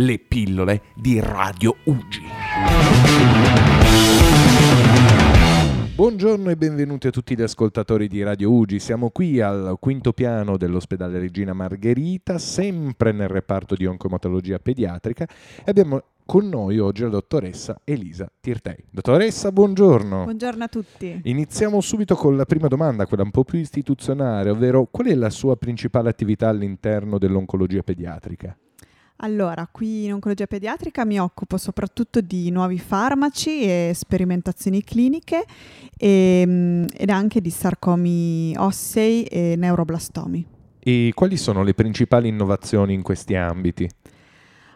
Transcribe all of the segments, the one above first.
le pillole di Radio Ugi. Buongiorno e benvenuti a tutti gli ascoltatori di Radio Ugi. Siamo qui al quinto piano dell'ospedale Regina Margherita, sempre nel reparto di oncomatologia pediatrica e abbiamo con noi oggi la dottoressa Elisa Tirtei. Dottoressa, buongiorno. Buongiorno a tutti. Iniziamo subito con la prima domanda, quella un po' più istituzionale, ovvero qual è la sua principale attività all'interno dell'oncologia pediatrica? Allora, qui in oncologia pediatrica mi occupo soprattutto di nuovi farmaci e sperimentazioni cliniche e, mm, ed anche di sarcomi ossei e neuroblastomi. E quali sono le principali innovazioni in questi ambiti?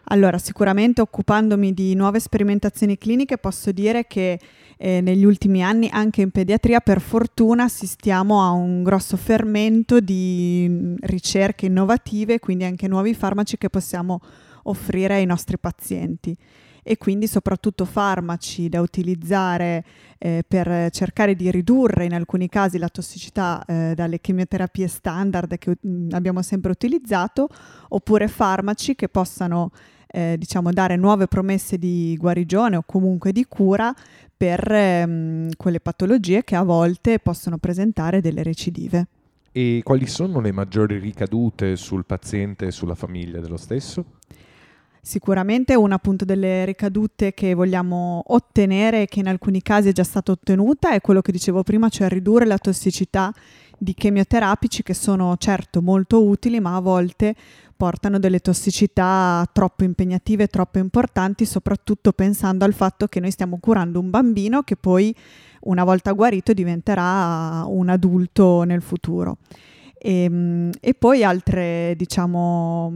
Allora, sicuramente occupandomi di nuove sperimentazioni cliniche posso dire che eh, negli ultimi anni anche in pediatria per fortuna assistiamo a un grosso fermento di mm, ricerche innovative, quindi anche nuovi farmaci che possiamo offrire ai nostri pazienti. E quindi soprattutto farmaci da utilizzare eh, per cercare di ridurre in alcuni casi la tossicità eh, dalle chemioterapie standard che mh, mm, abbiamo sempre utilizzato oppure farmaci che possano eh, diciamo, dare nuove promesse di guarigione o comunque di cura per ehm, quelle patologie che a volte possono presentare delle recidive. E quali sono le maggiori ricadute sul paziente e sulla famiglia dello stesso? Sicuramente una appunto delle ricadute che vogliamo ottenere e che in alcuni casi è già stata ottenuta è quello che dicevo prima, cioè ridurre la tossicità di chemioterapici che sono certo molto utili, ma a volte portano delle tossicità troppo impegnative, troppo importanti, soprattutto pensando al fatto che noi stiamo curando un bambino che poi una volta guarito diventerà un adulto nel futuro. E, ehm, e, poi altri diciamo,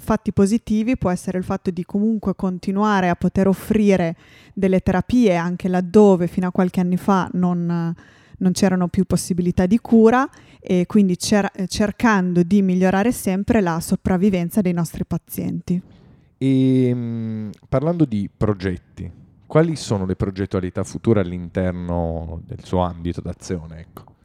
fatti positivi può essere il fatto di comunque continuare a poter offrire delle terapie anche laddove fino a qualche anno fa non, non c'erano più possibilità di cura e quindi cer- cercando di migliorare sempre la sopravvivenza dei nostri pazienti. E ehm, parlando di progetti, quali sono le progettualità future all'interno del suo ambito d'azione? Ecco?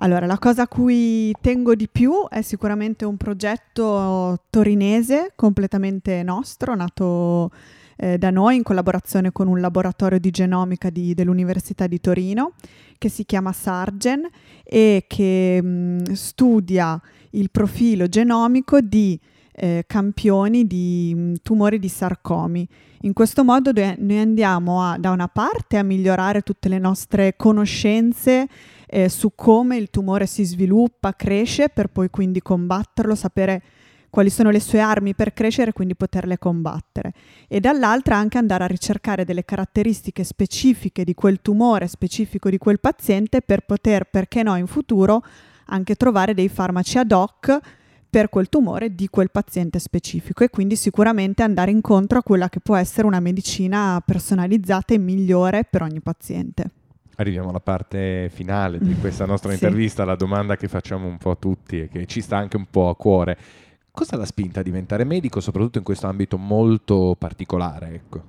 Allora, la cosa a cui tengo di più è sicuramente un progetto torinese, completamente nostro, nato eh, da noi in collaborazione con un laboratorio di genomica di, dell'Università di Torino, che si chiama Sargen e che mh, studia il profilo genomico di eh, campioni di mh, tumori di sarcomi. In questo modo noi andiamo a, da una parte a migliorare tutte le nostre conoscenze eh, su come il tumore si sviluppa, cresce, per poi quindi combatterlo, sapere quali sono le sue armi per crescere e quindi poterle combattere. E dall'altra anche andare a ricercare delle caratteristiche specifiche di quel tumore, specifico di quel paziente, per poter, perché no, in futuro anche trovare dei farmaci ad hoc per quel tumore di quel paziente specifico e quindi sicuramente andare incontro a quella che può essere una medicina personalizzata e migliore per ogni paziente. Arriviamo alla parte finale di questa nostra sì. intervista, la domanda che facciamo un po' a tutti e che ci sta anche un po' a cuore. Cosa l'ha spinta a diventare medico, soprattutto in questo ambito molto particolare? Ecco?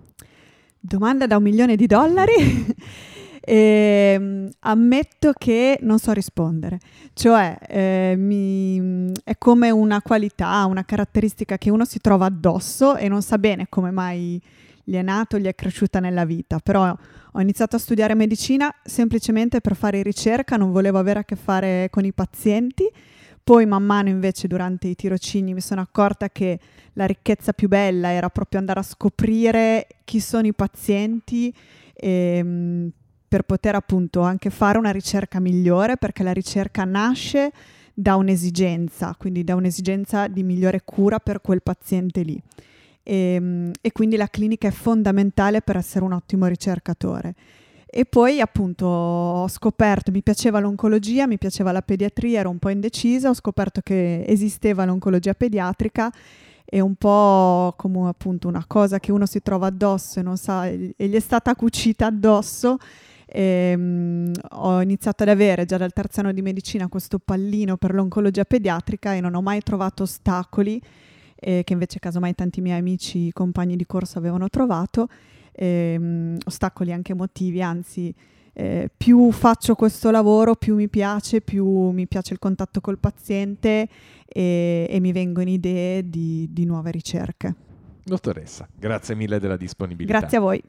Domanda da un milione di dollari. E, ehm, ammetto che non so rispondere, cioè eh, mi, è come una qualità, una caratteristica che uno si trova addosso e non sa bene come mai gli è nato, gli è cresciuta nella vita, però ho iniziato a studiare medicina semplicemente per fare ricerca, non volevo avere a che fare con i pazienti. Poi man mano invece durante i tirocini mi sono accorta che la ricchezza più bella era proprio andare a scoprire chi sono i pazienti e, ehm, per poter appunto anche fare una ricerca migliore perché la ricerca nasce da un'esigenza, quindi da un'esigenza di migliore cura per quel paziente lì. E, ehm, e, quindi la clinica è fondamentale per essere un ottimo ricercatore. E poi appunto ho scoperto, mi piaceva l'oncologia, mi piaceva la pediatria, ero un po' indecisa, ho scoperto che esisteva l'oncologia pediatrica e un po' come appunto una cosa che uno si trova addosso e non sa, e gli è stata cucita addosso. E, um, ho iniziato ad avere già dal terzo anno di medicina questo pallino per l'oncologia pediatrica e non ho mai trovato ostacoli eh, che invece casomai tanti miei amici, compagni di corso avevano trovato, ehm, ostacoli anche emotivi, anzi eh, più faccio questo lavoro, più mi piace, più mi piace il contatto col paziente e, e mi vengono idee di, di nuove ricerche. Dottoressa, grazie mille della disponibilità. Grazie a voi.